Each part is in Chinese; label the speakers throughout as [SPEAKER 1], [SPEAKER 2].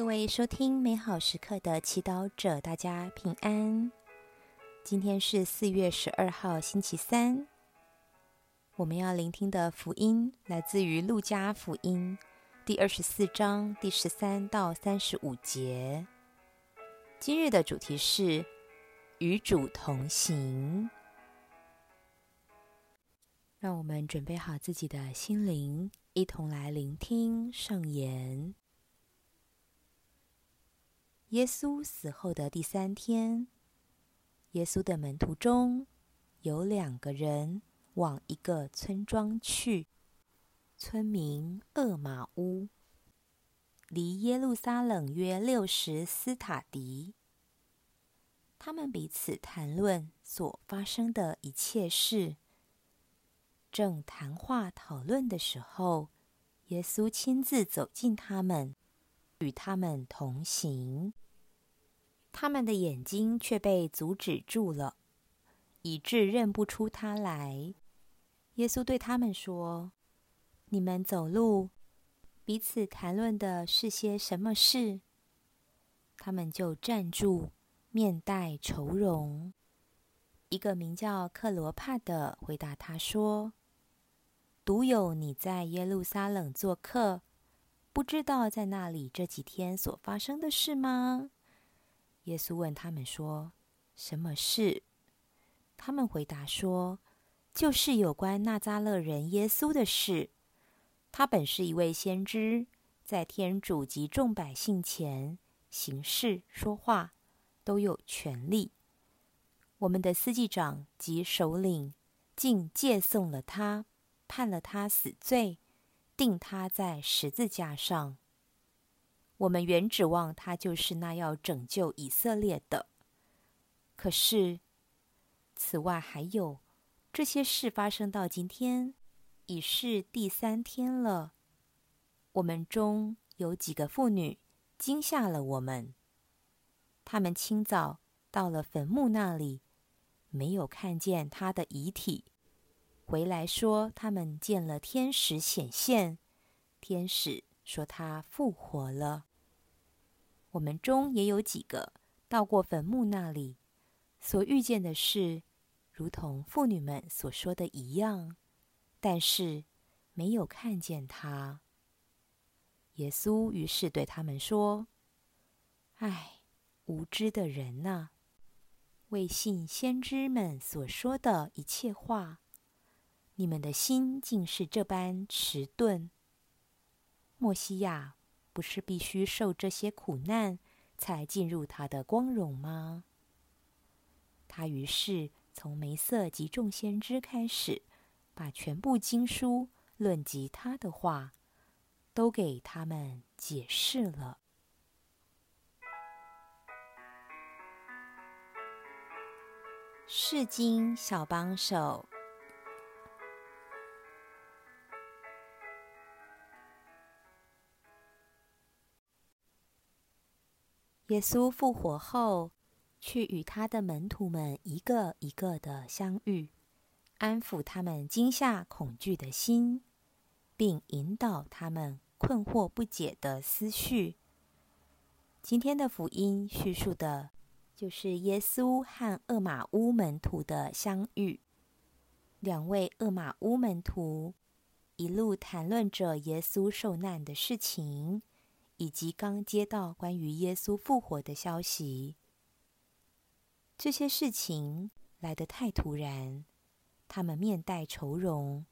[SPEAKER 1] 各位收听美好时刻的祈祷者，大家平安。今天是四月十二号，星期三。我们要聆听的福音来自于路加福音第二十四章第十三到三十五节。今日的主题是与主同行。让我们准备好自己的心灵，一同来聆听圣言。耶稣死后的第三天，耶稣的门徒中有两个人往一个村庄去，村名厄玛乌，离耶路撒冷约六十斯塔迪。他们彼此谈论所发生的一切事。正谈话讨论的时候，耶稣亲自走近他们，与他们同行。他们的眼睛却被阻止住了，以致认不出他来。耶稣对他们说：“你们走路，彼此谈论的是些什么事？”他们就站住，面带愁容。一个名叫克罗帕的回答他说：“独有你在耶路撒冷做客，不知道在那里这几天所发生的事吗？”耶稣问他们说：“什么事？”他们回答说：“就是有关纳扎勒人耶稣的事。他本是一位先知，在天主及众百姓前行事说话都有权力。我们的司祭长及首领竟借送了他，判了他死罪，钉他在十字架上。”我们原指望他就是那要拯救以色列的。可是，此外还有这些事发生到今天，已是第三天了。我们中有几个妇女惊吓了我们。他们清早到了坟墓那里，没有看见他的遗体，回来说他们见了天使显现，天使说他复活了。我们中也有几个到过坟墓那里，所遇见的事，如同妇女们所说的一样，但是没有看见他。耶稣于是对他们说：“唉，无知的人呐，未信先知们所说的一切话，你们的心竟是这般迟钝。默西亚。”不是必须受这些苦难才进入他的光荣吗？他于是从梅瑟及众先知开始，把全部经书论及他的话，都给他们解释了。释经小帮手。耶稣复活后，去与他的门徒们一个一个的相遇，安抚他们惊吓恐惧的心，并引导他们困惑不解的思绪。今天的福音叙述的，就是耶稣和厄玛乌门徒的相遇。两位厄玛乌门徒一路谈论着耶稣受难的事情。以及刚接到关于耶稣复活的消息，这些事情来得太突然，他们面带愁容，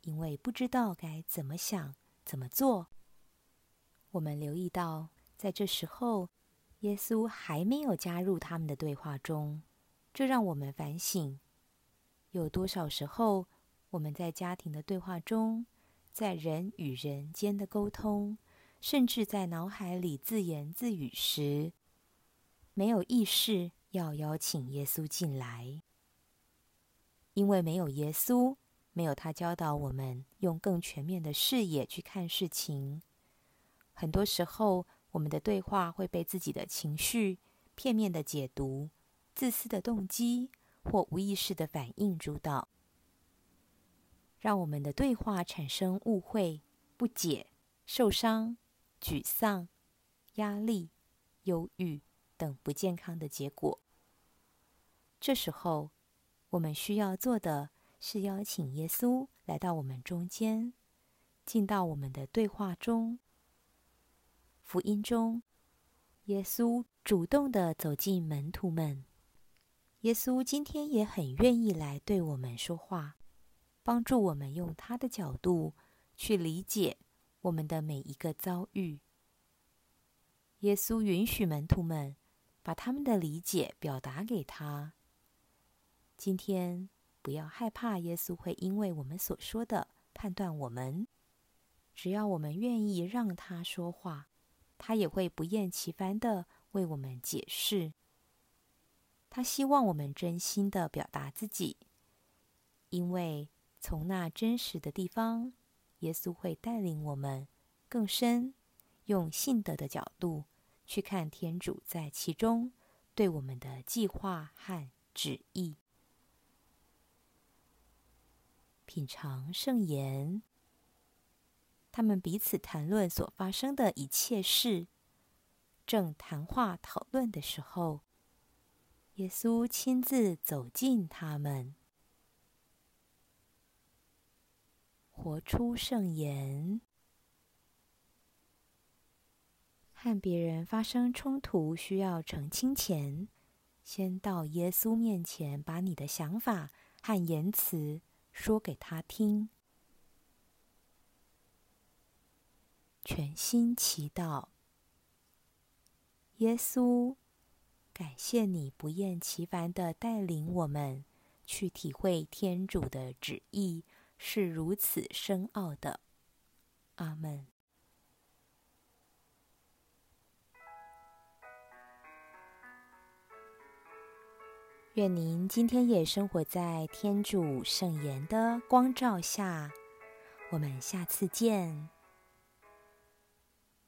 [SPEAKER 1] 因为不知道该怎么想、怎么做。我们留意到，在这时候，耶稣还没有加入他们的对话中，这让我们反省：有多少时候，我们在家庭的对话中，在人与人间的沟通，甚至在脑海里自言自语时，没有意识要邀请耶稣进来，因为没有耶稣，没有他教导我们用更全面的视野去看事情。很多时候，我们的对话会被自己的情绪、片面的解读、自私的动机或无意识的反应主导，让我们的对话产生误会、不解、受伤。沮丧，压力、忧郁等不健康的结果。这时候，我们需要做的是邀请耶稣来到我们中间，进到我们的对话中。福音中，耶稣主动地走进门徒们。耶稣今天也很愿意来对我们说话，帮助我们用他的角度去理解我们的每一个遭遇。耶稣允许门徒们把他们的理解表达给他。今天不要害怕，耶稣会因为我们所说的判断我们。只要我们愿意让他说话，他也会不厌其烦地为我们解释。他希望我们真心地表达自己，因为从那真实的地方，耶稣会带领我们更深，用信德的角度。去看天主在其中对我们的计划和旨意，品尝圣言。他们彼此谈论所发生的一切事，正谈话讨论的时候，耶稣亲自走近他们，活出圣言。和别人发生冲突需要澄清前，先到耶稣面前，把你的想法和言辞说给他听。全心祈祷，耶稣，感谢你不厌其烦的带领我们去体会天主的旨意是如此深奥的。阿门。愿您今天也生活在天主圣言的光照下。我们下次见。